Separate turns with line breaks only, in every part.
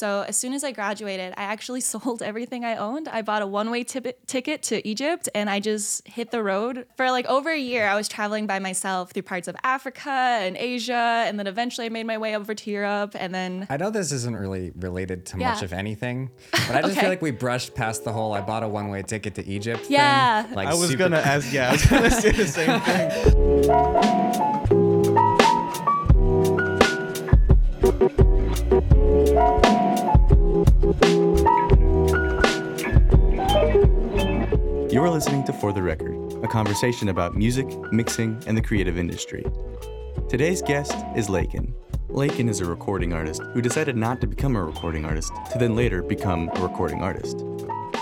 So as soon as I graduated, I actually sold everything I owned. I bought a one-way tip- ticket to Egypt and I just hit the road. For like over a year, I was traveling by myself through parts of Africa and Asia, and then eventually I made my way over to Europe and then
I know this isn't really related to
Yeah.
much of anything, but I just
Okay.
feel like we brushed past the whole I bought a one way ticket to Egypt. thing.
Yeah.
Like
I was
super-
gonna ask. Yeah, I was gonna say the same thing. You are listening to For the Record, a conversation about music, mixing, and the creative industry. Today's guest is Lakin. Lakin is a recording artist who decided not to become a recording artist to then later become a recording artist.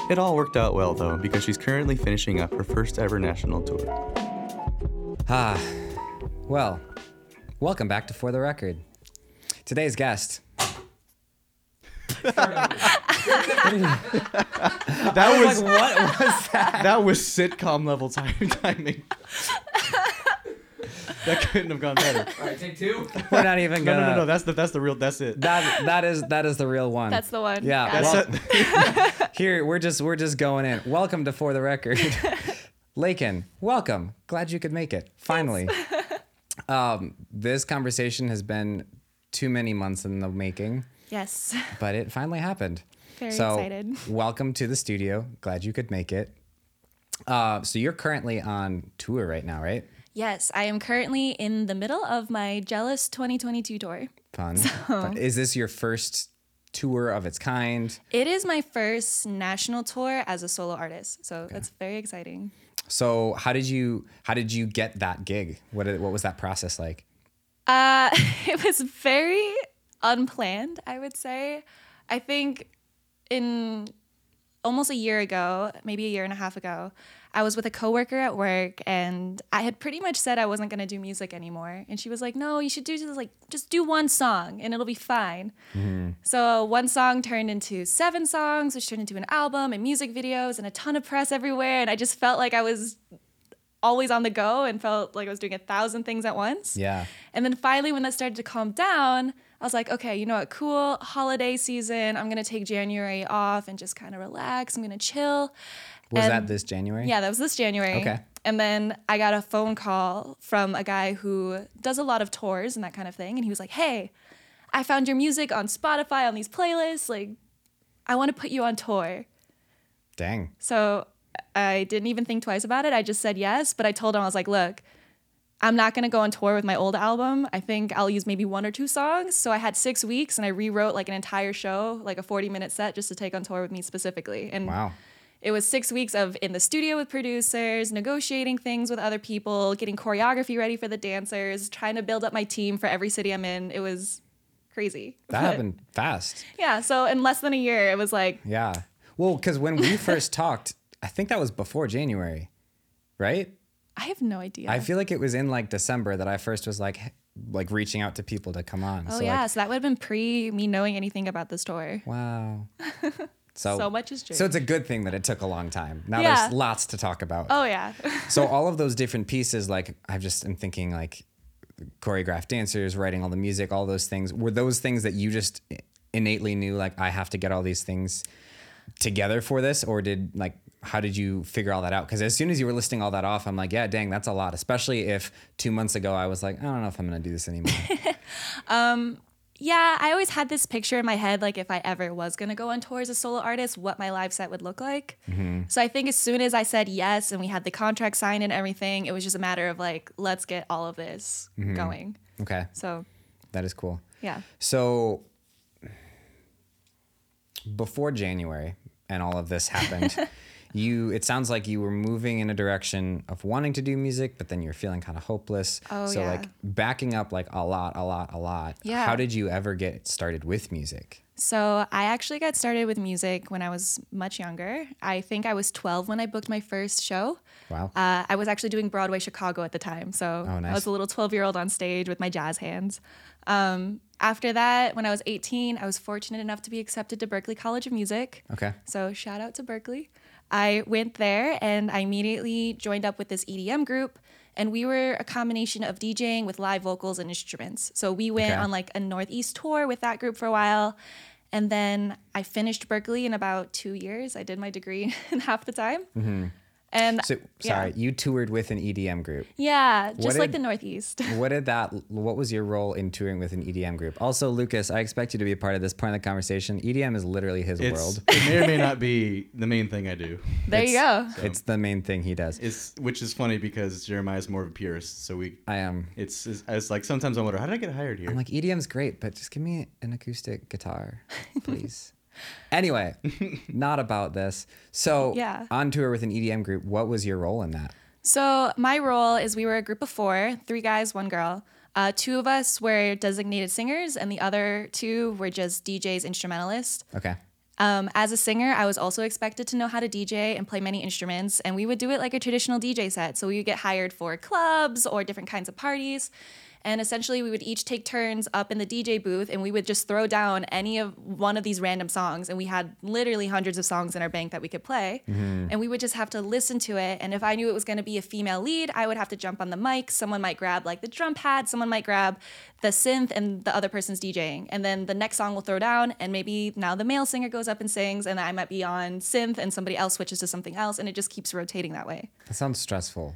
It all worked out well though, because she's currently finishing up her first ever national tour.
Ah, well, welcome back to For the Record. Today's guest.
That was
what was that?
that was sitcom level time timing. that couldn't have gone better.
All right, take two.
We're not even
No,
gonna.
no, no, no. That's the that's the real. That's it.
that that is that is the real one.
that's the one.
Yeah,
Got
well-
it.
Here we're just we're just going in. Welcome to For the Record. Lakin, welcome. Glad you could make it. Finally. um, this conversation has been too many months in the making,
yes.
but it finally happened.
Very
so,
excited.
welcome to the studio. Glad you could make it. Uh, so you're currently on tour right now, right?
Yes, I am currently in the middle of my Jealous 2022 tour.
Fun. Fun. Is this your first tour of its kind?
It is my first national tour as a solo artist, so that's very exciting.
So how did you how did you get that gig? What did, what was that process like?
Uh, it was very unplanned, I would say. I think in almost a year ago, maybe a year and a half ago, I was with a coworker at work and I had pretty much said I wasn't going to do music anymore. And she was like, "No, you should do just like just do one song and it'll be fine." Mm-hmm. So one song turned into seven songs, which turned into an album and music videos and a ton of press everywhere and I just felt like I was always on the go and felt like I was doing a thousand things at once.
Yeah.
And then finally, when that started to calm down, I was like, okay, you know what? Cool. Holiday season. I'm going to take January off and just kind of relax. I'm going to chill.
Was
And-
that this January?
Yeah, that was this January.
Okay.
And then I got a phone call from a guy who does a lot of tours and that kind of thing. And he was like, hey, I found your music on Spotify on these playlists. Like, I want to put you on tour.
Dang.
So I didn't even think twice about it. I just said yes. But I told him, I was like, look, I'm not going to go on tour with my old album. I think I'll use maybe one or two songs. So I had six weeks and I rewrote like an entire show, like a 40 minute set, just to take on tour with me specifically. And
Wow.
it was six weeks of in the studio with producers, negotiating things with other people, getting choreography ready for the dancers, trying to build up my team for every city I'm in. It was crazy.
That
But-
happened fast.
Yeah. So in less than a year, it was like,
Yeah. Well, because when we first talked, I think that was before January, right?
I have no idea.
I feel like it was in like December that I first was like, like reaching out to people to come on.
Oh
so
yeah,
Like,
so that would have been pre me knowing anything about the store.
wow. So,
So much has
So it's a good thing that it took a long time. Now
Yeah.
there's lots to talk about.
Oh yeah,
so all of those different pieces, like I've just am thinking like choreographed dancers, writing all the music, all those things. Were those things that you just innately knew like I have to get all these things together for this, or did like how did you figure all that out? Because as soon as you were listing all that off, I'm like, yeah, dang, that's a lot. Especially if two months ago I was like, I don't know if I'm gonna do this anymore.
Um, yeah. I always had this picture in my head, like if I ever was gonna go on tour as a solo artist, what my live set would look like. Mm-hmm. So I think as soon as I said yes and we had the contract signed and everything, it was just a matter of like, let's get all of this mm-hmm. going.
okay,
So
that is cool.
yeah,
So before January and all of this happened, you it sounds like you were moving in a direction of wanting to do music, but then you're feeling kind of hopeless.
Oh,
so
yeah.
like backing up like a lot, a lot, a lot.
Yeah.
How did you ever get started with music?
So I actually got started with music when I was much younger. I think I was 12 when I booked my first show.
Wow.
Uh, I was actually doing Broadway Chicago at the time. So
Oh, nice.
I was a little 12 year old on stage with my jazz hands. Um, after that, when I was 18, I was fortunate enough to be accepted to Berklee College of Music.
Okay.
So shout out to Berklee. I went there and I immediately joined up with this EDM group. And we were a combination of DJing with live vocals and instruments. So we went
Okay.
on like a Northeast tour with that group for a while. And then I finished Berklee in about two years. I did my degree in half the time. Mm-hmm. And
So
yeah.
sorry, you toured with an EDM group.
Yeah, just like
did-
the Northeast.
What did that? What was your role in touring with an EDM group? Also, Lucas, I expect you to be a part of this point of the conversation. EDM is literally his
It's,
world.
it may or may not be the main thing I do.
there you go.
It's the main thing he does.
It's which is funny because Jeremiah's more of a purist, so we.
I am.
It's, it's, it's like sometimes I wonder how did I get hired here?
I'm like EDM's great, but just give me an acoustic guitar, please. Anyway, not about this. So,
Yeah.
on tour with an EDM group, what was your role in that?
So my role is we were a group of four, three guys, one girl. Uh, two of us were designated singers, and the other two were just DJs, instrumentalists.
Okay.
Um, as a singer, I was also expected to know how to DJ and play many instruments, and we would do it like a traditional DJ set. So we would get hired for clubs or different kinds of parties. And essentially, we would each take turns up in the DJ booth, and we would just throw down any of one of these random songs. And we had literally hundreds of songs in our bank that we could play. Mm-hmm. And we would just have to listen to it. And if I knew it was going to be a female lead, I would have to jump on the mic. Someone might grab like the drum pad, someone might grab the synth, and the other person's DJing. And then the next song will throw down, and maybe now the male singer goes up and sings, and I might be on synth, and somebody else switches to something else, and it just keeps rotating that way.
That sounds stressful.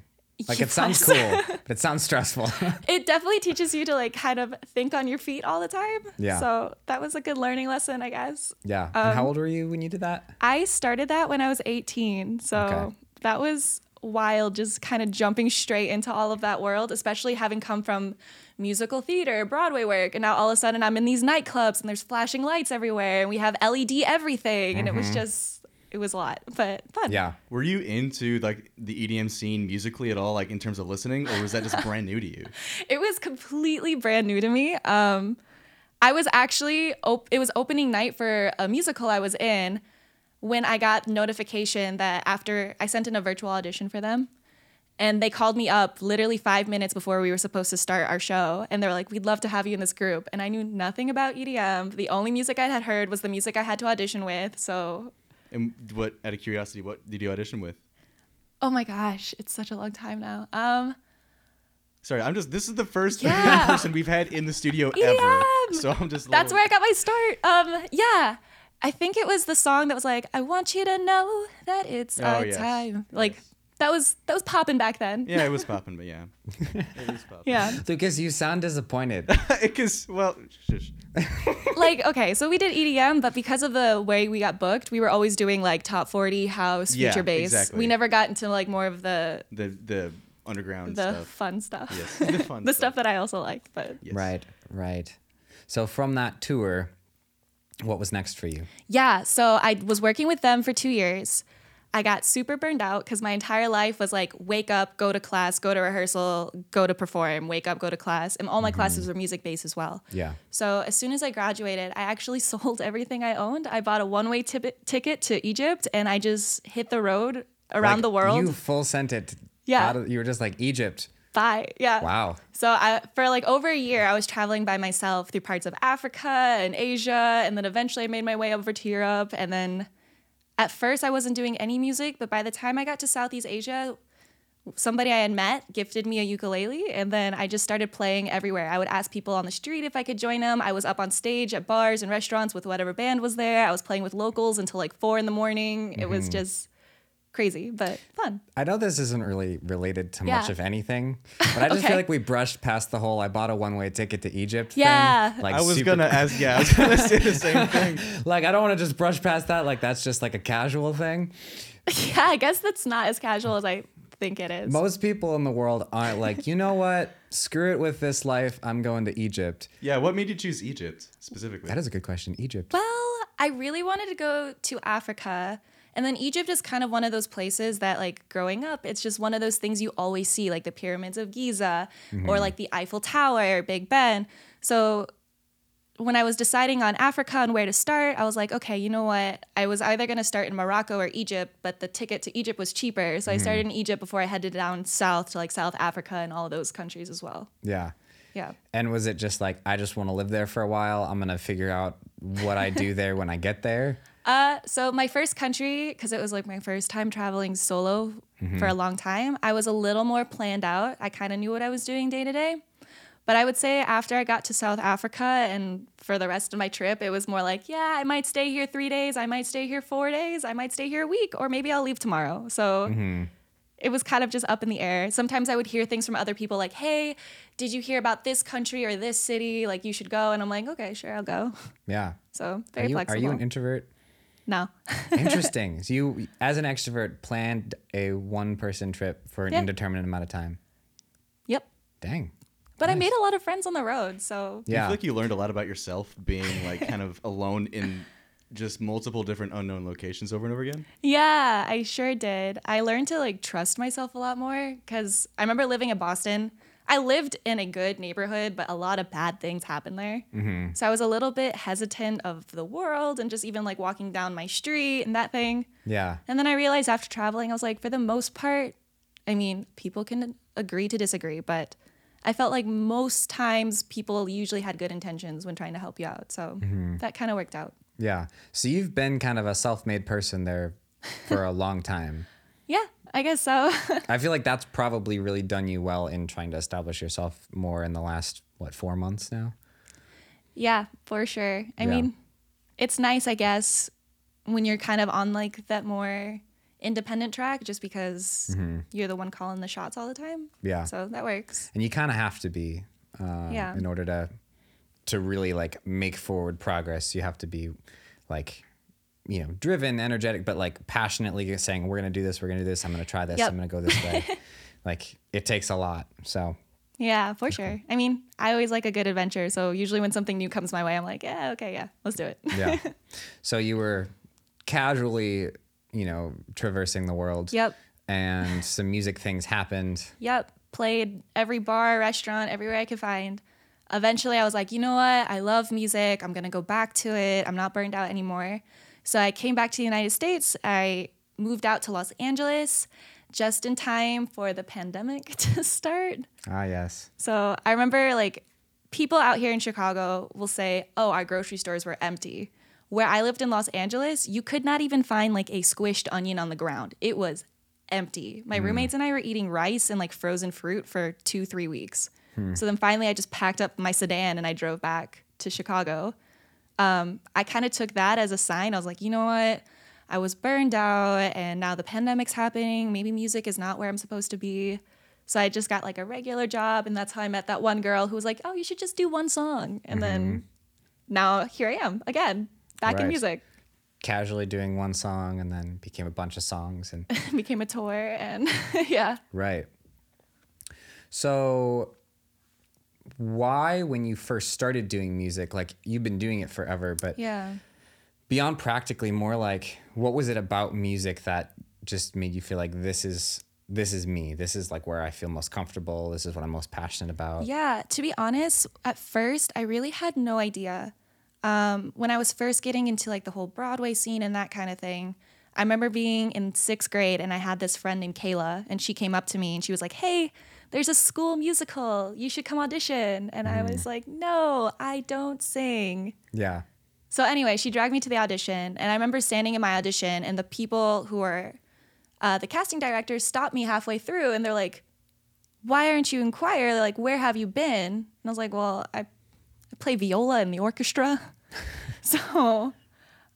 Like
Yes.
it sounds cool, but it sounds stressful.
It definitely teaches you to like kind of think on your feet all the time.
Yeah.
So that was a good learning lesson, I guess.
yeah. and
Um,
how old were you when you did that?
I started that when I was 18. So
Okay.
that was wild, just kind of jumping straight into all of that world, especially having come from musical theater, Broadway work. And now all of a sudden I'm in these nightclubs and there's flashing lights everywhere and we have LED everything. And it was just, it was a lot, but fun.
Yeah.
Were you into like the EDM scene musically at all, like in terms of listening, or was that just brand new to you?
It was completely brand new to me. Um, I was actually, op- it was opening night for a musical I was in when I got notification that after I sent in a virtual audition for them. And they called me up literally five minutes before we were supposed to start our show. And they're like, we'd love to have you in this group. And I knew nothing about EDM. The only music I had heard was the music I had to audition with. So,
And what, out of curiosity, what did you audition with?
oh my gosh, it's such a long time now. Um,
Sorry, I'm just. This is the first
Yeah.
Person we've had in the studio ever.
EDM!
So I'm just.
That's
little-
where I got my start. Um, yeah. I think it was the song that was like, I want you to know that it's
Oh,
our
yes.
time. Like
Yes.
That was that was popping back then.
Yeah, it was popping, but yeah, it was popping.
Yeah.
Lucas, you sound disappointed.
Because well, shush.
like, okay, so we did EDM, but because of the way we got booked, we were always doing like top 40 house,
Yeah,
future bass.
exactly.
We never got into like more of the
the the underground
the
stuff.
fun stuff.
Yes, the fun stuff.
the stuff that I also like, but
Yes.
Right, right. So from that tour, what was next for you?
Yeah, so I was working with them for two years. I got super burned out because my entire life was like wake up, go to class, go to rehearsal, go to perform, wake up, go to class. And all my mm-hmm. classes were music based as well.
Yeah.
So as soon as I graduated, I actually sold everything I owned. I bought a one way ticket to Egypt and I just hit the road around
Like,
the world.
You full sent it.
Yeah.
out of- you were just like Egypt.
Bye. Yeah.
Wow.
So I, for like over a year, I was traveling by myself through parts of Africa and Asia, and then eventually I made my way over to Europe. And then at first, I wasn't doing any music, but by the time I got to Southeast Asia, somebody I had met gifted me a ukulele, and then I just started playing everywhere. I would ask people on the street if I could join them. I was up on stage at bars and restaurants with whatever band was there. I was playing with locals until like four in the morning. It was mm-hmm. just crazy, but fun.
I know this isn't really related to
Yeah.
much of anything, but I just
Okay.
feel like we brushed past the whole I bought a one way ticket to Egypt
Yeah.
thing. Like
I was
super-
gonna ask. Yeah, I was gonna say the same thing.
like I don't want to just brush past that. Like that's just like a casual thing.
Yeah, I guess that's not as casual as I think it is.
Most people in the world aren't like, you know what? Screw it with this life. I'm going to Egypt.
Yeah, what made you choose Egypt specifically?
That is a good question. Egypt.
Well, I really wanted to go to Africa. And then Egypt is kind of one of those places that, like, growing up, it's just one of those things you always see, like the pyramids of Giza or mm-hmm. like the Eiffel Tower or Big Ben. So when I was deciding on Africa and where to start, I was like, okay, you know what? I was either going to start in Morocco or Egypt, but the ticket to Egypt was cheaper. So I started mm-hmm. in Egypt before I headed down south to like South Africa and all of those countries as well.
Yeah.
Yeah.
And was it just like I just want to live there for a while? I'm gonna figure out what I do there when I get there.
Uh, so my first country, because it was like my first time traveling solo for a long time, I was a little more planned out. I kind of knew what I was doing day to day. But I would say after I got to South Africa and for the rest of my trip, it was more like, yeah, I might stay here three days, I might stay here four days, I might stay here a week, or maybe I'll leave tomorrow. So it was kind of just up in the air. Sometimes I would hear things from other people like, hey, did you hear about this country or this city? Like, you should go. And I'm like, okay, sure, I'll go.
Yeah.
So
Are
very
you, are you an introvert?
No.
Interesting. so you, as an extrovert, planned a one-person trip for an
Yeah.
indeterminate amount of time.
yep.
Dang.
But I made a lot of friends on the road. So
Do you
Yeah.
feel like you learned a lot about yourself being like kind of alone in just multiple different unknown locations over and over again?
Yeah, I sure did. I learned to like trust myself a lot more because I remember living in Boston. I lived in a good neighborhood, but a lot of bad things happened there. Mm-hmm. So I was a little bit hesitant of the world and just even like walking down my street and that thing.
Yeah.
And then I realized after traveling, I was like, for the most part, I mean, people can agree to disagree, but I felt like most times people usually had good intentions when trying to help you out. So mm-hmm. that kind of worked out.
Yeah. So you've been kind of a self-made person there for a long time.
Yeah, I guess so.
I feel like that's probably really done you well in trying to establish yourself more in the last what four months now.
Yeah, for sure. I
Yeah.
mean, it's nice, I guess, when you're kind of on like that more independent track just because you're the one calling the shots all the time.
Mm-hmm. Yeah.
So that works.
and you kind of have to be uh,
Yeah.
in order to to really like make forward progress you have to be like you know driven energetic but like passionately saying we're gonna do this we're gonna do this i'm gonna try this
Yep.
i'm gonna go this way like it takes a lot so
Yeah, for sure. I mean, I always like a good adventure. So usually when something new comes my way, I'm like, yeah, okay, yeah, let's do it.
yeah so you were casually you know traversing the world
Yep.
and some music things happened
Yep. Played every bar, restaurant, everywhere I could find. Eventually, I was like, you know what? I love music. I'm going to go back to it. I'm not burned out anymore. So I came back to the United States. I moved out to Los Angeles just in time for the pandemic to start.
ah yes
So I remember like people out here in Chicago will say, oh, our grocery stores were empty. Where I lived in Los Angeles, you could not even find like a squished onion on the ground. It was empty. My roommates and I were eating rice and like frozen fruit for two, three weeks. So then finally I just packed up my sedan and I drove back to Chicago. Um, I kind of took that as a sign. I was like, you know what? I was burned out and now the pandemic's happening. Maybe music is not where I'm supposed to be. So I just got like a regular job, and that's how I met that one girl who was like, "Oh, you should just do one song." And then now here I am again, back in music.
casually doing one song and then became a bunch of songs and
Became a tour, and yeah.
Right. So, why, when you first started doing music, like you've been doing it forever, but
Yeah.
beyond practically, more like what was it about music that just made you feel like this is this is me. This is like where I feel most comfortable. This is what I'm most passionate about.
Yeah, to be honest, at first I really had no idea. Um, when I was first getting into like the whole Broadway scene and that kind of thing, I remember being in sixth grade and I had this friend named Kayla, and she came up to me and she was like, "Hey, there's a school musical. You should come audition." And I was like, "No, I don't sing."
Yeah.
So anyway, she dragged me to the audition, and I remember standing in my audition, and the people who were uh, the casting directors stopped me halfway through, and they're like, "Why aren't you in choir? They're like, where have you been?" And I was like, "Well, I, I play viola in the orchestra." so,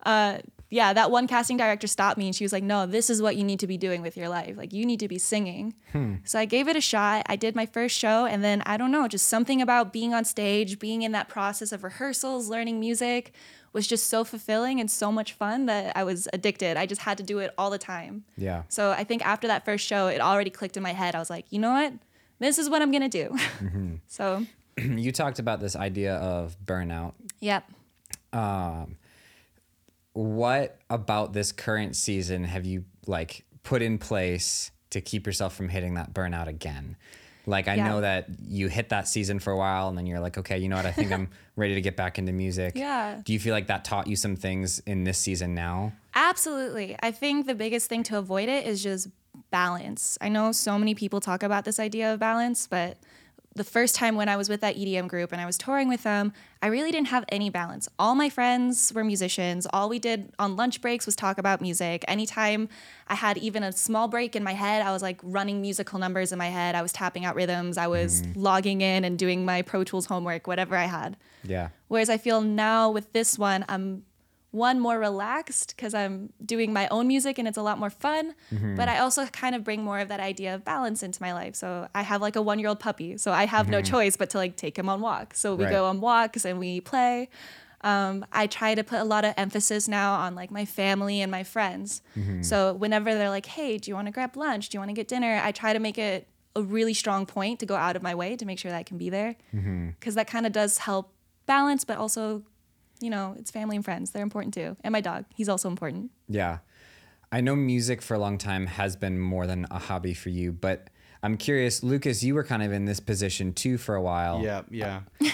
uh, yeah, that one casting director stopped me, and she was like, "No, this is what you need to be doing with your life. Like, you need to be singing." Hmm. So I gave it a shot. I did my first show, and then I don't know, just something about being on stage, being in that process of rehearsals, learning music was just so fulfilling and so much fun that I was addicted. I just had to do it all the time.
Yeah.
So I think after that first show, it already clicked in my head. I was like, you know what? This is what I'm gonna do. Mm-hmm. so,
you talked about this idea of burnout.
yep.
Um, What about this current season have you like put in place to keep yourself from hitting that burnout again? Like I
Yeah.
know that you hit that season for a while and then you're like, okay, you know what? I think I'm ready to get back into music.
Yeah.
Do you feel like that taught you some things in this season now?
Absolutely. I think the biggest thing to avoid it is just balance. I know so many people talk about this idea of balance, but the first time when I was with that EDM group and I was touring with them, I really didn't have any balance. All my friends were musicians. All we did on lunch breaks was talk about music. Anytime I had even a small break in my head, I was like running musical numbers in my head. I was tapping out rhythms. I was mm-hmm. logging in and doing my Pro Tools homework, whatever I had.
Yeah.
Whereas I feel now with this one, I'm one more relaxed because I'm doing my own music and it's a lot more fun. Mm-hmm. But I also kind of bring more of that idea of balance into my life. So I have like a one year old puppy. So I have no mm-hmm. choice but to like take him on walks. So we
Right.
go on walks and we play. Um, I try to put a lot of emphasis now on like my family and my friends. Mm-hmm. So whenever they're like, hey, do you want to grab lunch? Do you want to get dinner? I try to make it a really strong point to go out of my way to make sure that I can be there. Because that kind of does help balance, but also you know, it's family and friends. They're important too. And my dog, he's also important.
Yeah. I know music for a long time has been more than a hobby for you, but I'm curious, Lucas, you were kind of in this position too for a while.
Yeah, yeah.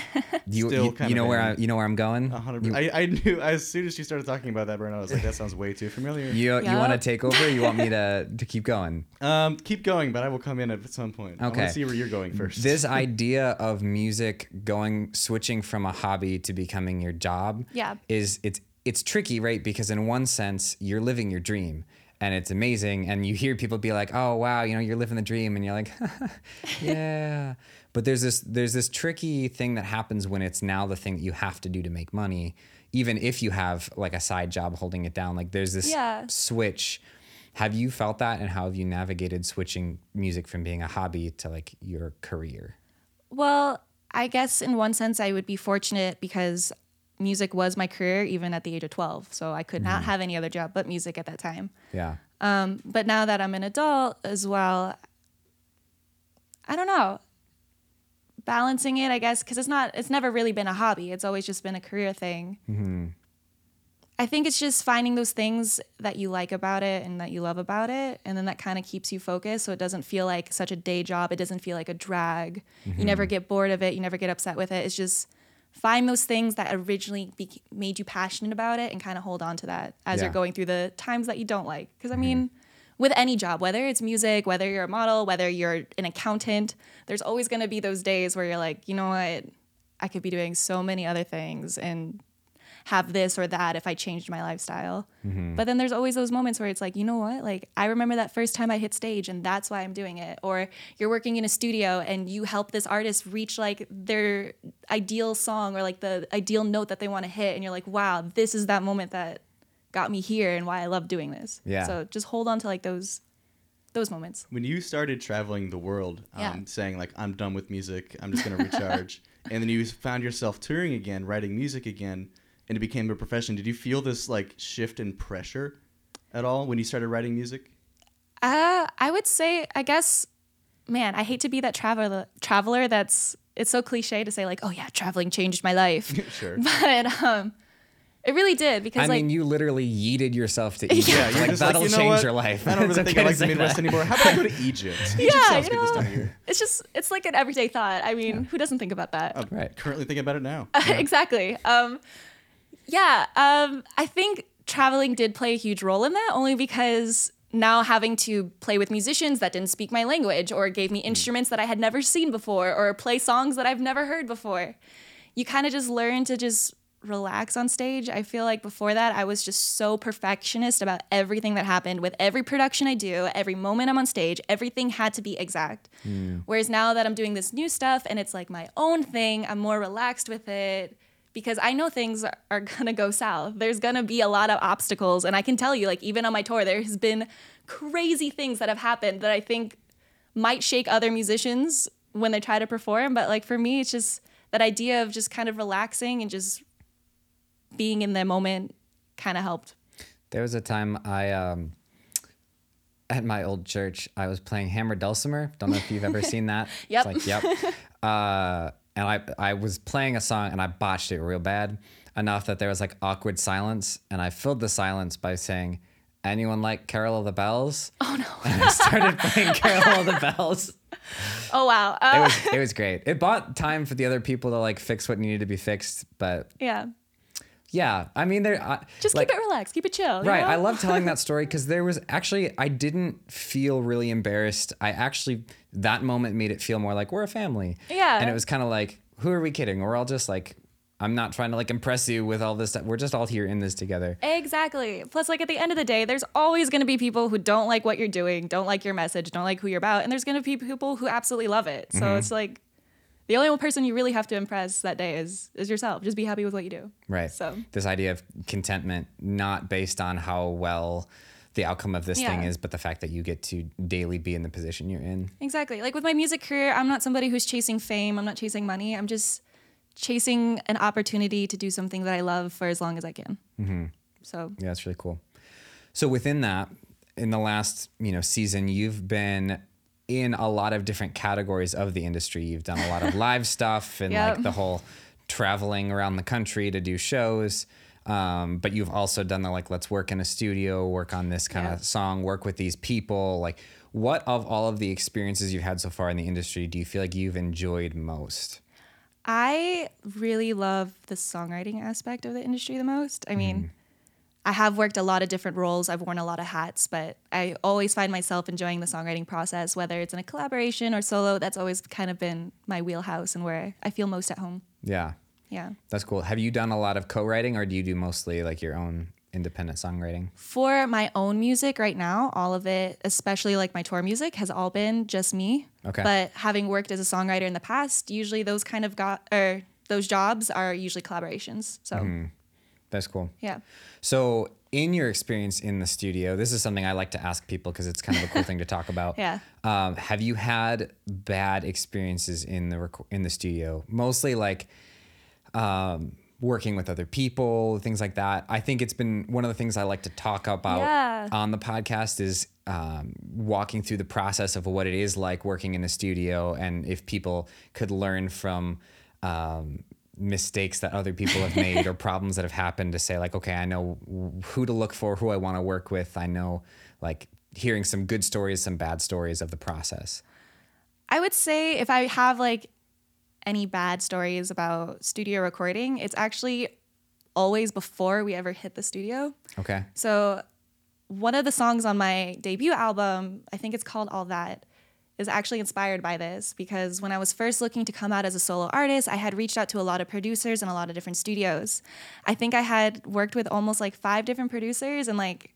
You,
still
you,
kind
you know
of
where. I, you know where I'm going?
A hundred. I, I knew as soon as she started talking about that, Brenna, I was like, that sounds way too familiar.
You you want to take over? Or you want me to to keep going?
Um, keep going, but I will come in at some point. I want
Okay.
to see where you're going first.
This idea of music going switching from a hobby to becoming your job
Yeah.
is it's it's tricky, right? Because in one sense, you're living your dream and it's amazing and you hear people be like, "Oh, wow, you know, you're living the dream." And you're like, "Yeah." but there's this there's this tricky thing that happens when it's now the thing that you have to do to make money, even if you have like a side job holding it down. Like there's this
Yeah.
switch. Have you felt that and how have you navigated switching music from being a hobby to like your career?
Well, I guess in one sense, I would be fortunate because music was my career even at the age of 12. So I could not mm. have any other job but music at that time.
Yeah.
Um, but now that I'm an adult as well, I don't know. Balancing it, I guess, because it's not, it's never really been a hobby. It's always just been a career thing. Mm-hmm. I think it's just finding those things that you like about it and that you love about it. And then that kind of keeps you focused. So it doesn't feel like such a day job. It doesn't feel like a drag. You never mm-hmm. get bored of it. You never get upset with it. It's just find those things that originally be- made you passionate about it and kind of hold on to that as
Yeah.
you're going through the times that you don't like. Because I mm-hmm. mean, with any job, whether it's music, whether you're a model, whether you're an accountant, there's always going to be those days where you're like, you know what? I could be doing so many other things and have this or that if I changed my lifestyle. But then there's always those moments where it's like, you know what? Like, I remember that first time I hit stage and that's why I'm doing it. Or you're working in a studio and you help this artist reach like their ideal song or like the ideal note that they want to hit. And you're like, wow, this is that moment that got me here and why I love doing this.
Yeah.
So just hold on to like those those moments.
when you started traveling the world, um,
Yeah.
saying like, "I'm done with music. I'm just gonna recharge," and then you found yourself touring again, writing music again, and it became a profession. Did you feel this like shift in pressure at all when you started writing music?
Uh, I would say, I guess, man, I hate to be that traveler traveler that's it's so cliche to say like, oh yeah, traveling changed my life.
Sure.
but um it really did because
I
like
mean, you literally yeeted yourself to Egypt.
Yeah, you're
like that'll
like, you know
change
what?
your life.
I don't really think
okay
I like the Midwest
that.
anymore. How about I go to Egypt? Egypt
yeah,
sounds
you know,
time
it's just it's like an everyday thought. I mean, who doesn't think about that?
I'm
Right.
currently thinking about it now.
exactly. Um, yeah, um, I think traveling did play a huge role in that only because now having to play with musicians that didn't speak my language or gave me instruments that I had never seen before or play songs that I've never heard before, you kind of just learn to just relax on stage. I feel like before that, I was just so perfectionist about everything that happened with every production I do, every moment I'm on stage, everything had to be exact. Whereas now that I'm doing this new stuff and it's like my own thing, I'm more relaxed with it because I know things are, gonna go south. There's gonna be a lot of obstacles. And I can tell you, like, even on my tour, there has been crazy things that have happened that I think might shake other musicians when they try to perform. But like for me, it's just that idea of just kind of relaxing and just being in the moment kind of helped.
There was a time I, um, at my old church, I was playing Hammer Dulcimer. Don't know if you've ever seen that.
Yep.
It's like, yep. Uh, and I, I was playing a song and I botched it real bad enough that there was like awkward silence. And I filled the silence by saying, anyone like Carol of the Bells?
Oh no.
And I started playing Carol of the Bells.
Oh wow.
It
Uh,
was, it was great. It bought time for the other people to like fix what needed to be fixed, but
yeah.
Yeah, I mean, there. I-
Just
like-
keep it relaxed, keep it chill. you
Right.
know?
I love telling that story because there was actually, I didn't feel really embarrassed. I actually, that moment made it feel more like we're a family.
Yeah.
And it was kind of like, who are we kidding? We're all just like, I'm not trying to like impress you with all this stuff. We're just all here in this together.
Exactly. Plus, like at the end of the day, there's always going to be people who don't like what you're doing, don't like your message, don't like who you're about, and there's going to be people who absolutely love it. So
Mm-hmm.
it's like the only person you really have to impress that day is is yourself. Just be happy with what you do.
Right.
So
this idea of contentment, not based on how well the outcome of this thing is, but the fact that you get to daily be in the position you're in.
exactly. Like with my music career, I'm not somebody who's chasing fame. I'm not chasing money. I'm just chasing an opportunity to do something that I love for as long as I can. Mm-hmm. So
Yeah, that's really cool. So within that, in the last you know season, you've been in a lot of different categories of the industry. You've done a lot of live stuff and
Yep.
like the whole traveling around the country to do shows. Um, but you've also done the like let's work in a studio, work on this kind
Yeah.
of song, work with these people. Like, what of all of the experiences you've had so far in the industry do you feel like you've enjoyed most?
I really love the songwriting aspect of the industry the most. I mean,
Mm-hmm.
I have worked a lot of different roles, I've worn a lot of hats, but I always find myself enjoying the songwriting process, whether it's in a collaboration or solo. That's always kind of been my wheelhouse and where I feel most at home.
Yeah,
Yeah.
that's cool. Have you done a lot of co-writing, or do you do mostly like your own independent songwriting?
For my own music right now, all of it, especially like my tour music, has all been just me.
Okay.
But having worked as a songwriter in the past, usually those kind of got or those jobs are usually collaborations. So
Mm-hmm. That's cool.
yeah.
So, in your experience in the studio, this is something I like to ask people because it's kind of a cool thing to talk about.
Yeah.
Um, have you had bad experiences in the rec- in the studio? Mostly like um, working with other people, things like that. I think it's been one of the things I like to talk about
Yeah.
on the podcast is um, walking through the process of what it is like working in a studio, and if people could learn from. Um, mistakes that other people have made or problems that have happened to say like okay i know who to look for who i want to work with. I know like hearing some good stories some bad stories of the process.
I would say if I have like any bad stories about studio recording, it's actually always before we ever hit the studio.
okay.
So, one of the songs on my debut album, I think it's called All That, is actually inspired by this because when I was first looking to come out as a solo artist, I had reached out to a lot of producers and a lot of different studios. I think I had worked with almost like five different producers and like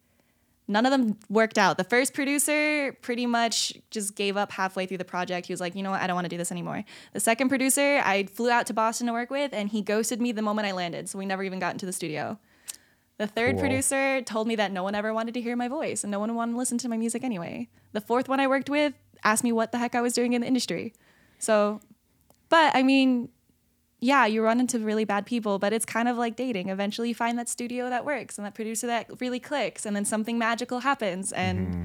none of them worked out. The first producer pretty much just gave up halfway through the project. He was like, you know what, I don't want to do this anymore. The second producer, I flew out to Boston to work with, and he ghosted me the moment I landed. So we never even got into the studio. The third
Cool.
producer told me that no one ever wanted to hear my voice and no one wanted to listen to my music anyway. The fourth one I worked with asked me what the heck I was doing in the industry. So, but I mean, yeah, you run into really bad people, but it's kind of like dating. Eventually, you find that studio that works and that producer that really clicks, and then something magical happens. And mm-hmm.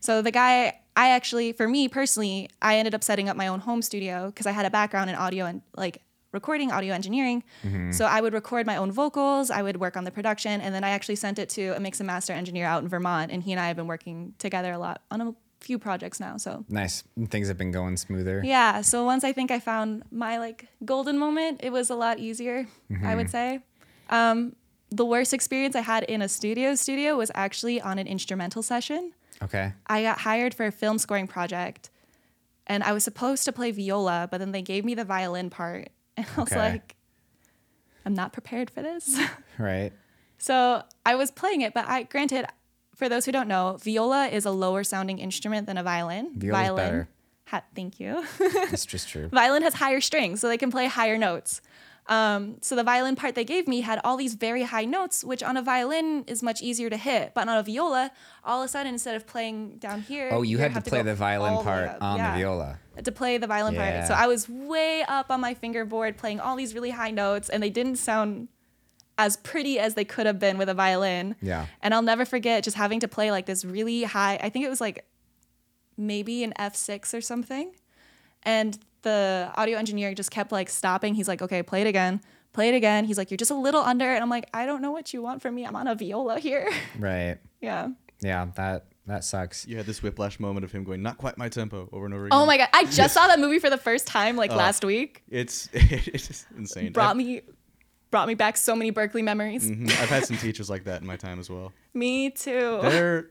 so, the guy, I actually, for me personally, I ended up setting up my own home studio because I had a background in audio and like recording, audio engineering. Mm-hmm. So, I would record my own vocals, I would work on the production, and then I actually sent it to a mix and master engineer out in Vermont. And he and I have been working together a lot on a few projects now. So,
nice things have been going smoother
yeah. So once I think I found my like golden moment, it was a lot easier, I would say. Um, the worst experience I had in a studio studio was actually on an instrumental session.
okay
I got hired for a film scoring project and I was supposed to play viola, but then they gave me the violin part. And I was
Okay.
like, I'm not prepared for this.
right
so I was playing it, but I granted, for those who don't know, viola is a lower sounding instrument than a violin.
Viola's
violin.
better.
Ha- thank you.
that's just true
violin has higher strings, so they can play higher notes. Um, so the violin part they gave me had all these very high notes, which on a violin is much easier to hit. But on a viola, all of a sudden, instead of playing down here,
oh you had to
have
play the violin part
up.
on
Yeah.
the viola
To play the violin
Yeah.
part. So I was way up on my fingerboard playing all these really high notes, and they didn't sound as pretty as they could have been with a violin.
Yeah.
And I'll never forget just having to play like this really high, I think it was like maybe an F6 or something. And the audio engineer just kept like stopping. He's like, okay, play it again, play it again. He's like, you're just a little under. And I'm like, I don't know what you want from me. I'm on a viola here.
right
yeah.
yeah that that sucks
You had this whiplash moment of him going, not quite my tempo, over and over oh again.
Oh my God. I just saw that movie for the first time like oh. last week.
It's it's just insane.
Brought
Have-
me, brought me back so many Berklee memories.
Mhm. I've had some teachers like that in my time as well.
Me too.
They're,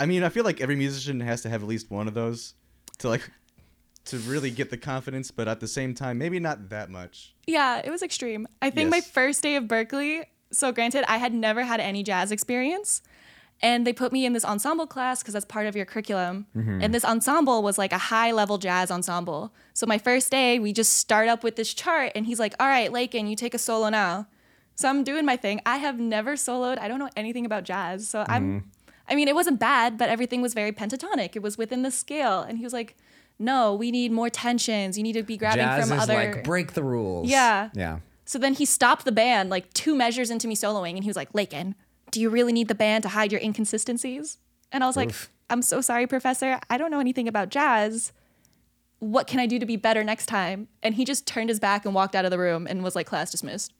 I mean, I feel like every musician has to have at least one of those to like to really get the confidence, but at the same time, maybe not that much.
Yeah, it was extreme. I think my first day of Berklee, so granted, I had never had any jazz experience. And they put me in this ensemble class because that's part of your curriculum. Mm-hmm. And this ensemble was like a high level jazz ensemble. So my first day, we just start up with this chart, and he's like, All right, Lakin, you take a solo now. So I'm doing my thing. I have never soloed. I don't know anything about jazz. So I'm, mm-hmm. I mean, it wasn't bad, but everything was very pentatonic. It was within the scale. And he was like, No, we need more tensions. You need to be grabbing
Jazz
from
is
other.
like break the rules.
Yeah.
Yeah.
So then he stopped the band like two measures into me soloing and he was like, Lakin, do you really need the band to hide your inconsistencies? And I was like,
Oof.
I'm so sorry, professor. I don't know anything about jazz. What can I do to be better next time? And he just turned his back and walked out of the room and was like, class dismissed.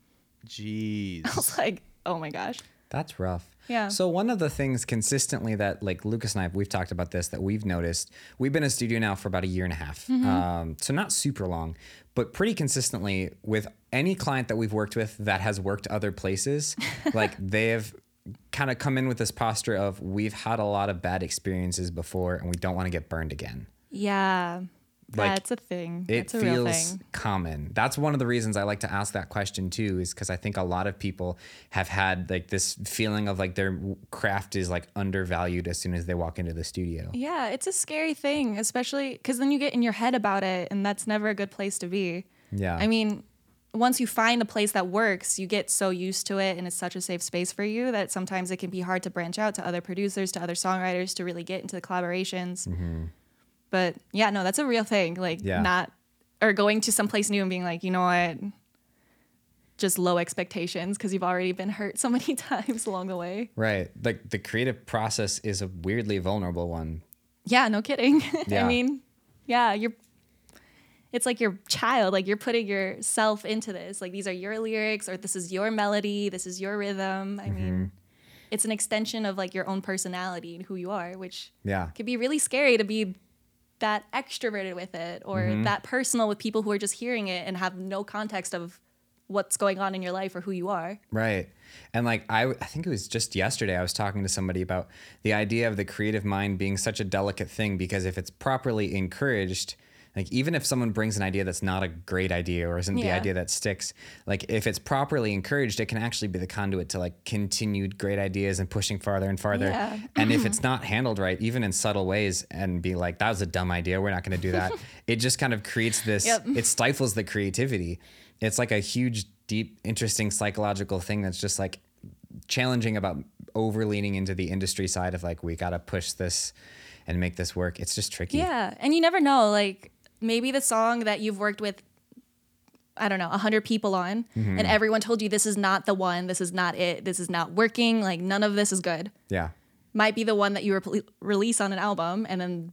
Jeez.
I was like, oh my gosh.
That's rough.
Yeah.
So one of the things consistently that like Lucas and I we've talked about this that we've noticed. We've been in studio now for about a year and a half.
Mm-hmm.
Um, so not super long, but pretty consistently with any client that we've worked with that has worked other places, like they have kind of come in with this posture of we've had a lot of bad experiences before and we don't want to get burned again.
Yeah.
Like,
That's a thing.
It
That's a real
feels
thing.
common. That's one of the reasons I like to ask that question too, is because I think a lot of people have had like this feeling of like their craft is like undervalued as soon as they walk into the studio.
Yeah, it's a scary thing, especially because then you get in your head about it, and that's never a good place to be.
Yeah.
I mean, once you find a place that works, you get so used to it, and it's such a safe space for you that sometimes it can be hard to branch out to other producers, to other songwriters, to really get into the collaborations. Mm-hmm. But yeah, no, that's a real thing. Like,
Yeah.
not, or going to someplace new and being like, you know what? Just low expectations because you've already been hurt so many times along the way.
Right. Like the creative process is a weirdly vulnerable one.
Yeah, no kidding.
Yeah.
I mean, yeah, you're it's like your child, like you're putting yourself into this. Like these are your lyrics or this is your melody, this is your rhythm. I
Mm-hmm.
mean, it's an extension of like your own personality and who you are, which
Yeah.
could be really scary to be that extroverted with it or
Mm-hmm.
that personal with people who are just hearing it and have no context of what's going on in your life or who you are.
Right. And like I, I think it was just yesterday I was talking to somebody about the idea of the creative mind being such a delicate thing because if it's properly encouraged, like even if someone brings an idea that's not a great idea or isn't the idea that sticks, like if it's properly encouraged, it can actually be the conduit to like continued great ideas and pushing farther and farther.
Yeah.
And if it's not handled right, even in subtle ways, and be like, that was a dumb idea, we're not going to do that, it just kind of creates this,
Yep.
it stifles the creativity. It's like a huge, deep, interesting psychological thing that's just like challenging about over leaning into the industry side of like, we got to push this and make this work. It's just tricky.
Yeah, and you never know. Like maybe the song that you've worked with, I don't know, a hundred people on,
Mm-hmm.
and everyone told you this is not the one, this is not it, this is not working. Like none of this is good.
Yeah.
Might be the one that you re- release on an album and then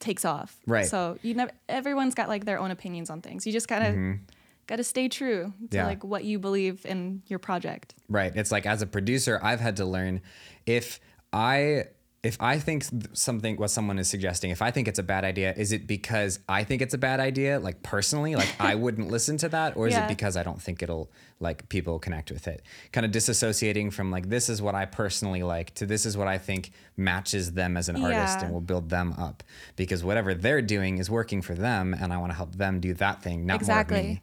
takes off.
Right.
So you never. Everyone's got like their own opinions on things. You just gotta gotta stay true to
Mm-hmm. Yeah.
like what you believe in your project.
Right. It's like as a producer, I've had to learn if I if I think something what someone is suggesting, if I think it's a bad idea, is it because I think it's a bad idea, like personally, like I wouldn't listen to that, or is
Yeah.
it because I don't think it'll like people connect with it? Kind of disassociating from like this is what I personally like to this is what I think matches them as an artist
Yeah.
and will build them up because whatever they're doing is working for them, and I want to help them do that thing, not more of me.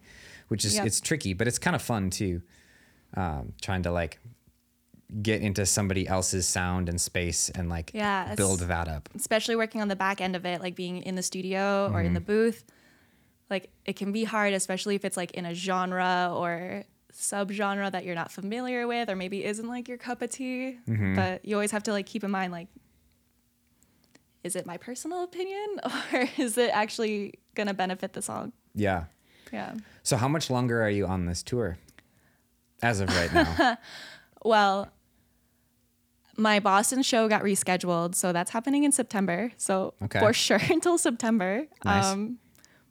Which is
Yep.
it's tricky, but it's kind of fun too um, trying to like get into somebody else's sound and space and like
Yeah,
build that up.
especially working on the back end of it, like being in the studio or
Mm-hmm.
in the booth, like it can be hard, especially if it's like in a genre or subgenre that you're not familiar with, or maybe isn't like your cup of tea.
Mm-hmm.
But you always have to like keep in mind, like, is it my personal opinion or is it actually gonna benefit the song?
Yeah.
Yeah.
So how much longer are you on this tour? As of right now.
Well, my Boston show got rescheduled, so that's happening in September. So
Okay.
for sure until September.
Nice.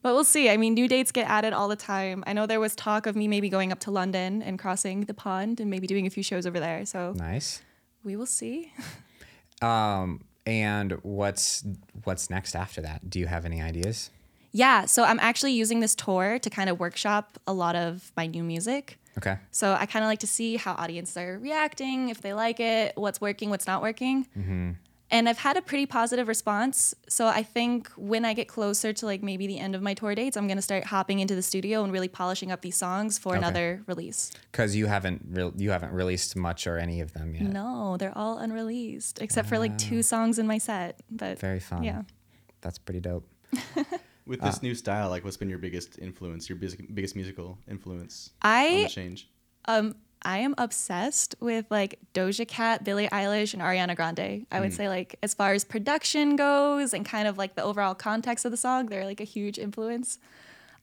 but we'll see. I mean, new dates get added all the time. I know there was talk of me maybe going up to London and crossing the pond and maybe doing a few shows over there. So
nice.
we will see.
Um and what's what's next after that? Do you have any ideas?
Yeah, so I'm actually using this tour to kind of workshop a lot of my new music.
Okay.
So I kind of like to see how audiences are reacting, if they like it, what's working, what's not working. Mm-hmm. And I've had a pretty positive response. So I think when I get closer to like maybe the end of my tour dates, I'm gonna start hopping into the studio and really polishing up these songs for another release.
Because you haven't re- you haven't released much or any of them yet.
No, they're all unreleased except for like two ah. songs in my set. But
Very fun.
Yeah.
That's pretty dope.
With this new style, like what's been your biggest influence, your biggest, biggest musical influence
I
on the change?
Um, I am obsessed with like Doja Cat, Billie Eilish, and Ariana Grande. I would say like as far as production goes and kind of like the overall context of the song, they're like a huge influence.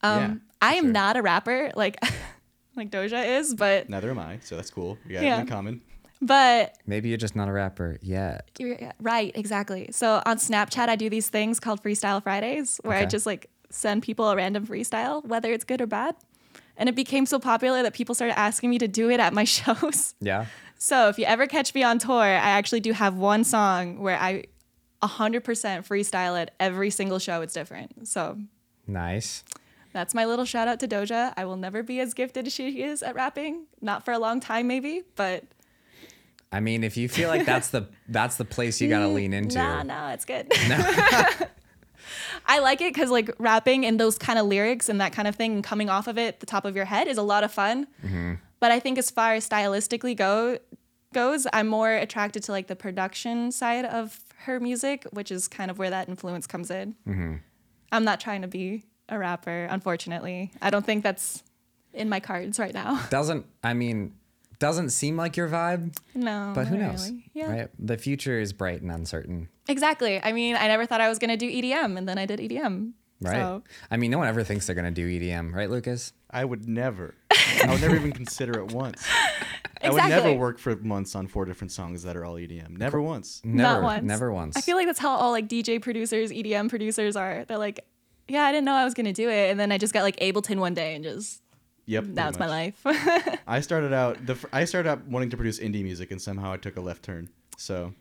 Um,
Yeah,
I am
sure.
not a rapper like like Doja is, but
Neither am I, so that's cool. We got
Yeah.
it in common.
But
Maybe you're just not a rapper yet.
right, exactly. So on Snapchat, I do these things called Freestyle Fridays, where I just like send people a random freestyle, whether it's good or bad. And it became so popular that people started asking me to do it at my shows.
Yeah.
So if you ever catch me on tour, I actually do have one song where I 100% freestyle it. Every single show, it's different. So
Nice.
that's my little shout out to Doja. I will never be as gifted as she is at rapping. Not for a long time, maybe, but
I mean, if you feel like that's the that's the place you gotta lean into.
Nah, nah, it's good. I like it because like rapping and those kind of lyrics and that kind of thing and coming off of it, the top of your head is a lot of fun. Mm-hmm. But I think as far as stylistically go goes, I'm more attracted to like the production side of her music, which is kind of where that influence comes in. Mm-hmm. I'm not trying to be a rapper, unfortunately. I don't think that's in my cards right now.
Doesn't I mean doesn't seem like your vibe,
No,
but who knows?
really. Yeah,
Right? The future is bright and uncertain.
exactly. I mean, I never thought I was gonna do EDM, and then I did EDM.
Right.
So,
I mean, no one ever thinks they're gonna do EDM, right, Lucas?
I would never. I would never even consider it once. Exactly. I would never work for months on four different songs that are all EDM. Never once.
Never,
Not once.
never once.
I feel like that's how all like DJ producers, EDM producers are. They're like, yeah, I didn't know I was gonna do it, and then I just got like Ableton one day and just
Yep.
now
pretty
it's my life.
I started out the fir- I started out wanting to produce indie music and somehow I took a left turn. So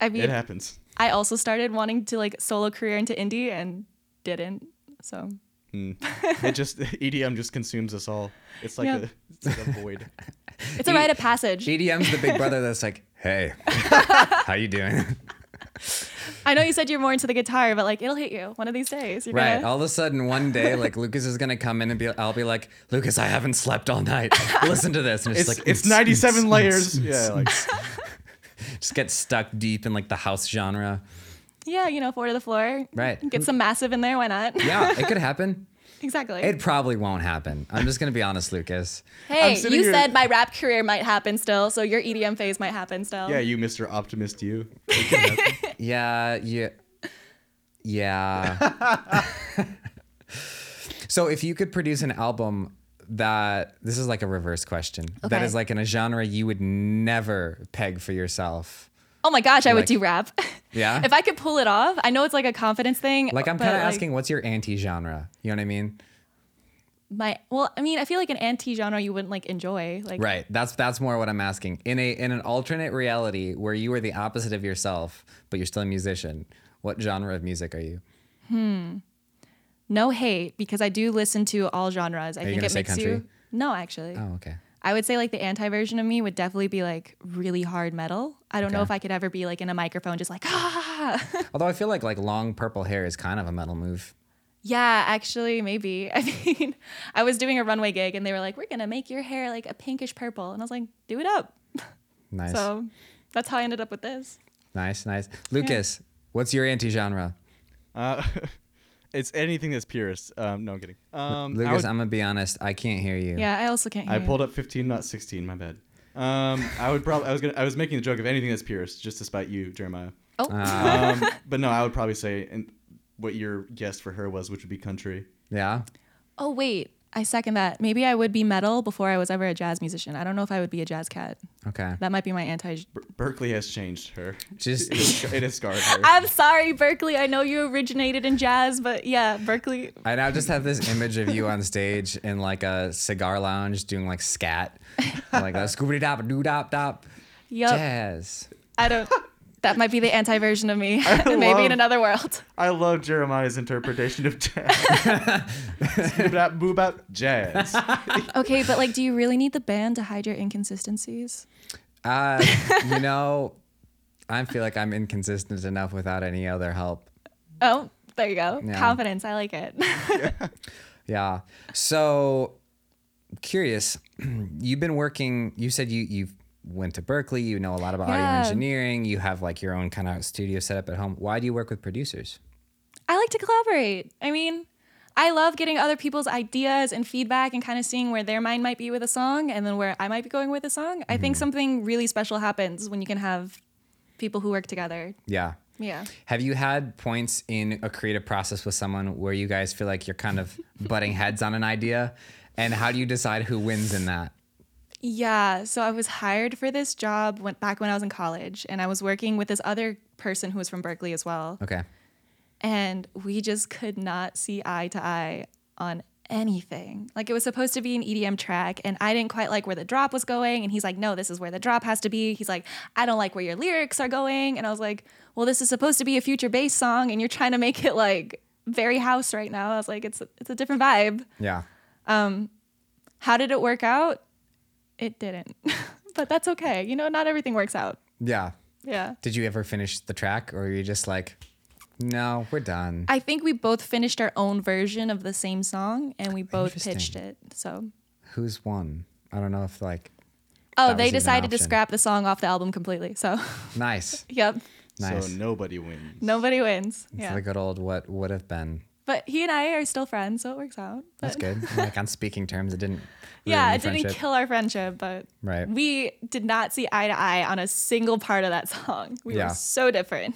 I
it happens.
I also started wanting to like solo career into indie and didn't. So hmm.
It just EDM just consumes us all. It's like
Yeah.
a it's like a void.
it's a rite of passage.
EDM's the big brother that's like, hey, how you doing?
I know you said you're more into the guitar, but like it'll hit you one of these days. You're
right.
gonna-
All of a sudden, one day, like Lucas is gonna come in and be, I'll be like, Lucas, I haven't slept all night. Listen to this, and it's,
It's
like
it's 97 layers. Yeah, like
just get stuck deep in like the house genre.
yeah, you know, four to the floor.
Right.
Get some massive in there. Why not?
Yeah, it could happen.
Exactly.
It probably won't happen. I'm just gonna be honest, Lucas.
hey, you
here-
said my rap career might happen still, so your EDM phase might happen still.
yeah, you Mr. Optimist you. It can happen.
Yeah, yeah, yeah. so, if you could produce an album that this is like a reverse question that
Okay.
is like in a genre you would never peg for yourself.
Oh my gosh, I
Like-
would do rap.
Yeah.
if I could pull it off, I know it's like a confidence thing.
Like I'm kind of asking, what's your anti-genre? You know what I mean?
my well, I mean, I feel like an anti genre you wouldn't like enjoy. Like
Right. That's that's more what I'm asking. In a in an alternate reality where you are the opposite of yourself, but you're still a musician, what genre of music are you? Hmm.
No hate because I do listen to all genres. I think it
say
makes
country?
you No, actually.
Oh, okay.
I would say like the anti version of me would definitely be like really hard metal. I don't know if I could ever be like in a microphone just like ah.
Although I feel like like long purple hair is kind of a metal move.
yeah, actually maybe. I mean, I was doing a runway gig and they were like, "We're going to make your hair like a pinkish purple." And I was like, "Do it up."
Nice.
So, that's how I ended up with this.
Nice, nice. Lucas, what's your anti-genre?
Uh, it's anything that's purist. Um, no, I'm kidding. Um, I,
Lucas,
would-
I'm gonna be honest. I can't hear you.
Yeah, I also can't hear
I
you.
pulled up 15, not 16. My bad. Um, I would probably. I was gonna. I was making the joke of anything that's purist, just to spite you, Jeremiah.
Oh.
Uh,
Um, but no, I would probably say and what your guess for her was, which would be country.
yeah.
Oh wait, I second that. Maybe I would be metal before I was ever a jazz musician. I don't know if I would be a jazz cat.
Okay.
That might be my anti.
Ber- Berklee has changed her.
Just
It has, scarred her.
I'm sorry, Berklee. I know you originated in jazz, but yeah, Berklee.
I now just have this image of you on stage in like a cigar lounge doing like scat, like a scoobity dop doo dop dop,
Yup.
jazz.
I don't. That might be the anti version of me. Maybe
love-
in another world.
I love Jeremiah's interpretation of jazz. Boobap, boobap, jazz.
Okay, but like, do you really need the band to hide your inconsistencies?
Uh, you know, I feel like I'm inconsistent enough without any other help.
Oh, there you go.
Yeah.
Confidence. I like it.
Yeah. yeah. So curious, you've been working, you said you you went to Berklee, you know a lot about audio engineering, you have like your own kind of studio set up at home. Why do you work with producers?
I like to collaborate. I mean, I love getting other people's ideas and feedback and kind of seeing where their mind might be with a song and then where I might be going with a song. I think mm-hmm. something really special happens when you can have people who work together.
Yeah.
Yeah.
Have you had points in a creative process with someone where you guys feel like you're kind of butting heads on an idea? And how do you decide who wins in that?
Yeah, so I was hired for this job went back when I was in college and I was working with this other person who was from Berklee as well.
Okay.
and we just could not see eye to eye on anything. Like it was supposed to be an EDM track, and I didn't quite like where the drop was going. And he's like, "No, this is where the drop has to be." He's like, "I don't like where your lyrics are going," and I was like, "Well, this is supposed to be a future bass song, and you're trying to make it like very house right now." I was like, "It's it's a different vibe."
Yeah.
Um, How did it work out? It didn't, but that's okay. You know, not everything works out.
Yeah.
Yeah.
Did you ever finish the track or were you just like, no, we're done?
I think we both finished our own version of the same song and we both pitched it. So,
Who's won? I don't know if like,
oh, they
was even an
decided to scrap the song off the album completely. So,
nice.
yep,
Nice.
So nobody wins.
nobody wins.
It's
Yeah.
the good old what would have been.
But he and I are still friends, so it works out.
That's good. like on speaking terms, it didn't.
Yeah, it
the
didn't kill our friendship, but
Right.
we did not see eye to eye on a single part of that song. We
Yeah.
were so different.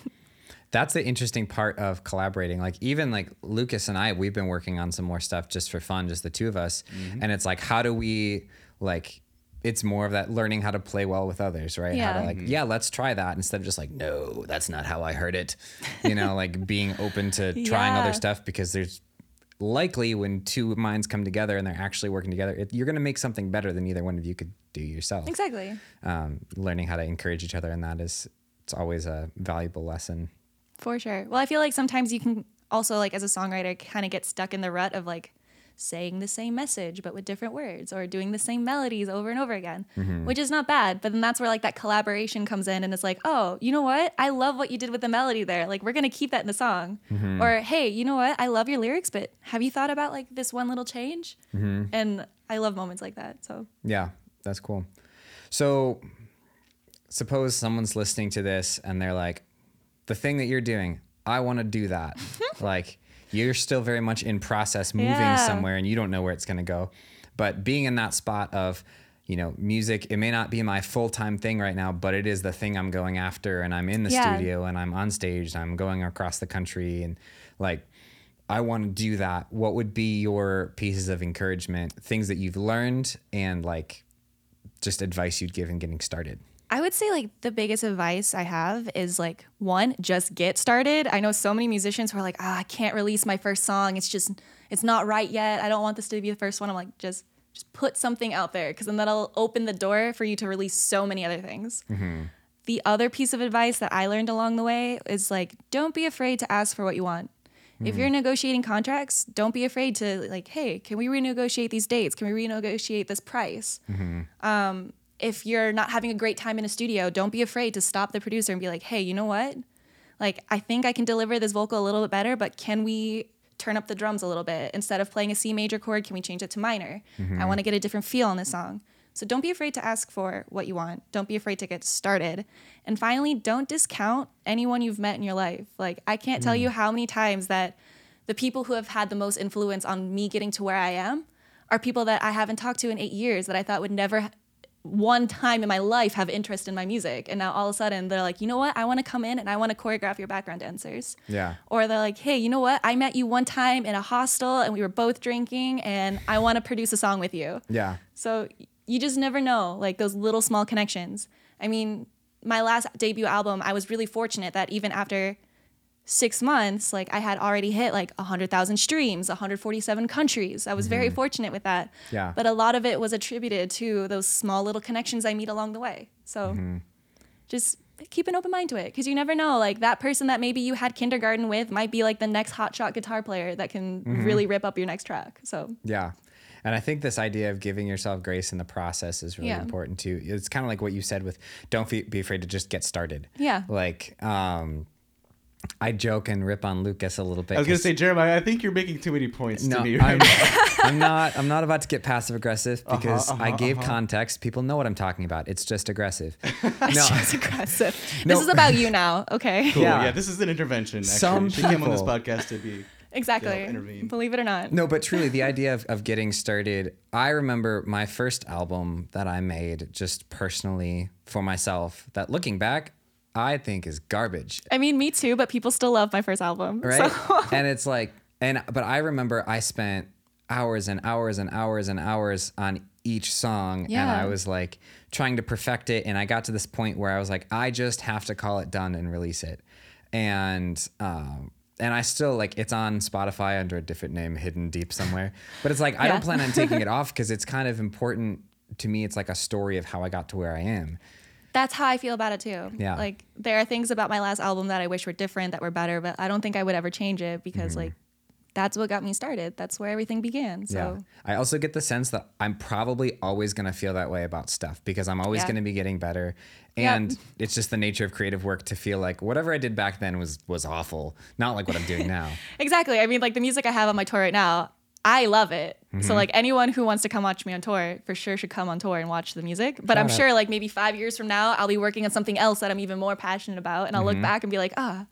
That's the interesting part of collaborating. Like even like Lucas and I, we've been working on some more stuff just for fun, just the two of us.
Mm-hmm.
And it's like, how do we like? It's more of that learning how to play well with others, right? Yeah. How to
Yeah.
like, yeah, let's try that instead of just like, no, that's not how I heard it. You know, like being open to trying
Yeah.
other stuff because there's likely when two minds come together and they're actually working together, it, you're going to make something better than either one of you could do yourself.
Exactly.
Um, learning how to encourage each other and that is it's always a valuable lesson.
For sure. Well, I feel like sometimes you can also, like, as a songwriter, kind of get stuck in the rut of like saying the same message but with different words or doing the same melodies over and over again, mm-hmm. which is not bad. But then that's where like that collaboration comes in and it's like, oh, you know what? I love what you did with the melody there. Like, we're going to keep that in the song. Mm-hmm. Or, hey, you know what? I love your lyrics, but have you thought about like this one little change? Mm-hmm. And I love moments like that. So,
Yeah, that's cool. So, suppose someone's listening to this and they're like, the thing that you're doing, I want to do that. like, you're still very much in process moving
Yeah.
somewhere and you don't know where it's going to go. But being in that spot of, you know, music, it may not be my full time thing right now, but it is the thing I'm going after. And I'm in the
Yeah.
studio and I'm on stage and I'm going across the country. And like, I want to do that. What would be your pieces of encouragement, things that you've learned, and like just advice you'd give in getting started?
I would say like the biggest advice I have is like one, just get started. I know so many musicians who are like, ah, I can't release my first song. It's just it's not right yet. I don't want this to be the first one. I'm like, just just put something out there because then that'll open the door for you to release so many other things. Mm-hmm. The other piece of advice that I learned along the way is like, don't be afraid to ask for what you want. If mm-hmm. you're negotiating contracts, don't be afraid to like, hey, can we renegotiate these dates? Can we renegotiate this price? Mm-hmm. Um, if you're not having a great time in a studio, don't be afraid to stop the producer and be like, hey, you know what? Like, I think I can deliver this vocal a little bit better, but can we turn up the drums a little bit? Instead of playing a C major chord, can we change it to minor? I mm-hmm. want to get a different feel on this song. So don't be afraid to ask for what you want. Don't be afraid to get started. And finally, don't discount anyone you've met in your life. Like, I can't tell you mm. how many times that the people who have had the most influence on me getting to where I am are people that I haven't talked to in eight years that I thought would never one time in my life have interest in my music and now all of a sudden they're like you know what i want to come in and i want to choreograph your background dancers
Yeah.
or they're like hey you know what i met you one time in a hostel and we were both drinking and i want to produce a song with you
Yeah.
so you just never know, like those little small connections. I mean, my last debut album, I was really fortunate that even after six months, like I had already hit like 100,000 streams, 147 countries. I was very fortunate with that.
Yeah.
But a lot of it was attributed to those small little connections I meet along the way. So just keep an open mind to it because you never know. Like that person that maybe you had kindergarten with might be like the next hotshot guitar player that can
Mm-hmm.
really rip up your next track. So
Yeah. And I think this idea of giving yourself grace in the process is really
Yeah.
important too. It's kind of like what you said with don't be, be afraid to just get started.
Yeah.
Like, um, I joke and rip on Lucas a little bit.
I was gonna say, Jeremiah, I think you're making too many points
no,
to me.
I'm,
Right
I'm not. I'm not about to get passive aggressive because I
uh-huh,
gave
uh-huh.
context. People know what I'm talking about. It's just aggressive.
it's
no,
just aggressive.
No.
This is about you now. Okay.
Cool.
Yeah.
Yeah. this is an intervention. Actually.
Some
she came on this
people-
podcast to be.
Exactly.
Yeah, intervene.
Believe it or not.
No, but truly, the idea of, of getting started, I remember my first album that I made just personally for myself, that looking back, I think is garbage.
I mean, me too, but people still love my first album.
Right.
So
and it's like, and, but I remember I spent hours and hours and hours and hours on each song. And I was like trying to perfect it. And I got to this point where I was like, I just have to call it done and release it. And, um, and I still like it's on Spotify under a different name, hidden deep somewhere. But it's like I don't plan on taking it off because it's kind of important to me. It's like a story of how I got to where I am.
That's how I feel about it too.
Yeah.
Like there are things about my last album that I wish were different, that were better, but I don't think I would ever change it because
Mm-hmm.
like that's what got me started. That's where everything began. So
Yeah. I also get the sense that I'm probably always going to feel that way about stuff because I'm always
Yeah.
going to be getting better. And it's just the nature of creative work to feel like whatever I did back then was was awful, not like what I'm doing now.
Exactly. I mean, like the music I have on my tour right now, I love it.
Mm-hmm.
So like anyone who wants to come watch me on tour, for sure should come on tour and watch the music. But I'm
Shout out.
sure like maybe five years from now, I'll be working on something else that I'm even more passionate about, and I'll
Mm-hmm.
look back and be like, ah,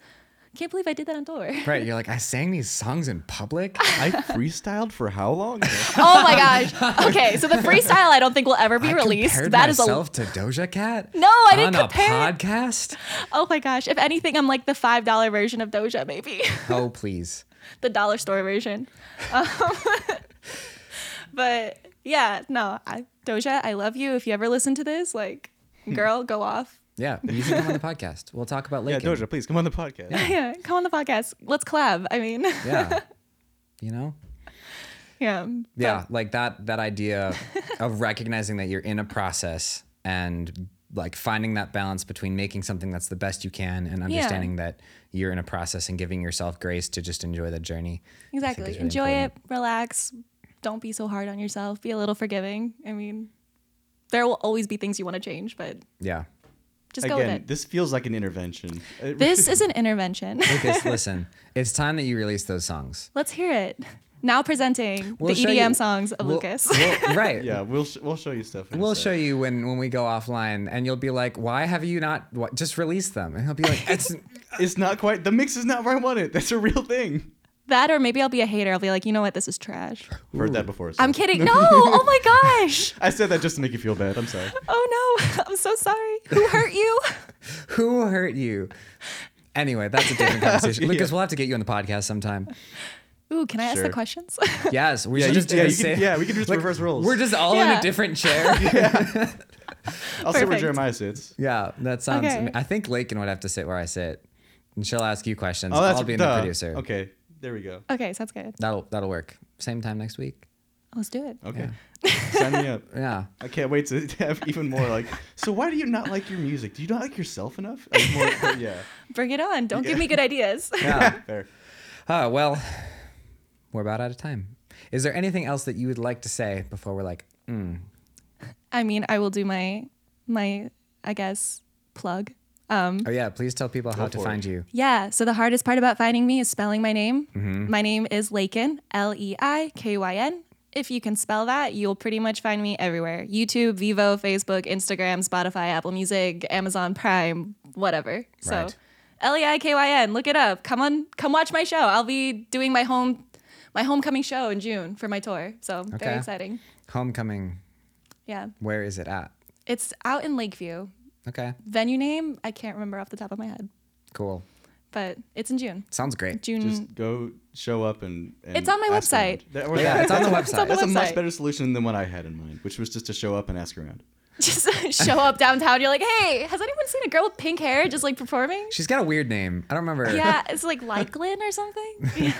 can't believe I did that on tour.
right, you're like I sang these songs in public?
I freestyled for how long?
oh my gosh. Okay, so the freestyle I don't think will ever be
I
released.
compared
That is a
myself to Doja Cat?
No, I didn't
on a
compare.
podcast?
oh my gosh. If anything, I'm like the five dollar version of Doja, maybe
Oh, please.
the dollar store version. Um, but yeah, no, I, Doja, I love you. If you ever listen to this, like, hmm. girl, go off.
Yeah, you can come on the podcast. We'll talk about
yeah, Doja, please come on the podcast.
Yeah, yeah, come on the podcast. Let's collab. I mean,
Yeah. You know?
yeah. but-
yeah like that that idea of recognizing that you're in a process and like finding that balance between making something that's the best you can and understanding that you're in a process and giving yourself grace to just enjoy the journey
Exactly.
really
Enjoy
important.
it. Relax. Don't be so hard on yourself. Be a little forgiving. I mean, there will always be things you want to change, but
yeah
just go with it.
this feels like an intervention.
This is an intervention.
lucas listen it's time that you release those songs
Let's hear it. Now presenting
We'll
the EDM
you-
songs of
we'll-
Lucas.
we'll- right
yeah, we'll sh- we'll show you stuff.
We'll
sec.
show you when when we go offline, and you'll be like, "Why have you not what, just released them?" And he'll be like, "It's
It's not quite. The mix is not where I want it. That's a real thing.
That or maybe I'll be a hater. I'll be like, you know what, this is trash.
Heard that before. so-
I'm kidding. No. oh my gosh.
I said that just to make you feel bad. I'm sorry.
Oh no. I'm so sorry. Who hurt you?
who hurt you." Anyway, that's a different conversation.
Yeah.
Lucas, we'll have to get you on the podcast sometime.
Ooh, can I ask
Sure.
the questions?
Yes, we
Yeah,
should
you-
just do
yeah,
the
you can-
same-
yeah, we can just reverse roles.
We're just all in
Yeah.
a different chair.
I'll sit where
Perfect.
Jeremiah sits.
yeah, that sounds.
Okay.
I think Leikyn would have to sit where I sit, and she'll ask you questions.
Oh, that's
I'll be
duh.
the producer.
Okay, there we go.
okay, sounds good.
That'll that'll work. Same time next week.
Let's do it.
Okay, sign me up.
Yeah.
I can't wait to have even more like. So why do you not like your music? Do you not like yourself enough? Like, more, yeah.
Bring it on. Don't give me good ideas.
Yeah.
Fair.
Oh, well, we're about out of time. Is there anything else that you would like to say before we're like, mm,
I mean, I will do my my I guess plug. Um
oh yeah, please tell people how to find
it.
you.
yeah, so the hardest part about finding me is spelling my name.
Mm-hmm.
My name is Leikyn, L E I K Y N. If you can spell that, you'll pretty much find me everywhere. YouTube, Vevo, Facebook, Instagram, Spotify, Apple Music, Amazon Prime, whatever. So
Right.
L E I K Y N, look it up. Come on, come watch my show. I'll be doing my home my homecoming show in June for my tour. So
Okay.
very exciting.
Homecoming,
Yeah.
where is it at?
It's out in Lakeview.
Okay,
Venue name, I can't remember off the top of my head,
cool.
but it's in June.
Sounds great.
June.
Just go show up and. and
It's on my
ask
website.
around. That- or
Yeah,
that-
it's on the
that's
website.
on
That's a much
website.
better solution than what I had in mind, which was just to show up and ask around.
just show up downtown. You're like, hey, has anyone seen a girl with pink hair just like performing?
She's got a weird name. I don't remember.
Yeah, it's like Lyklin or something.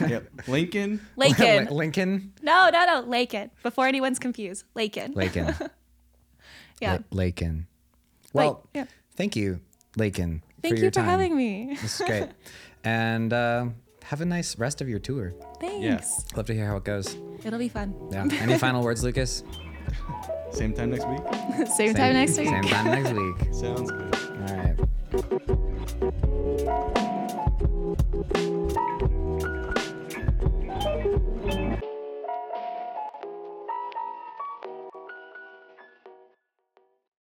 Yep. Lincoln.
Leikyn.
Lincoln.
No, no, no, Leikyn. Before anyone's confused, Leikyn.
Lincoln.
Yeah.
Leikyn. Well,
yeah.
thank you Leikyn.
Thank
for
you
your
for
time.
having me.
This is great. and uh, have a nice rest of your tour.
Thanks.
Love to hear how it goes.
It'll be fun.
Yeah. Any final words, Lucas?
Same time next week?
Same, time next week.
Same time next week.
Sounds good.
All right.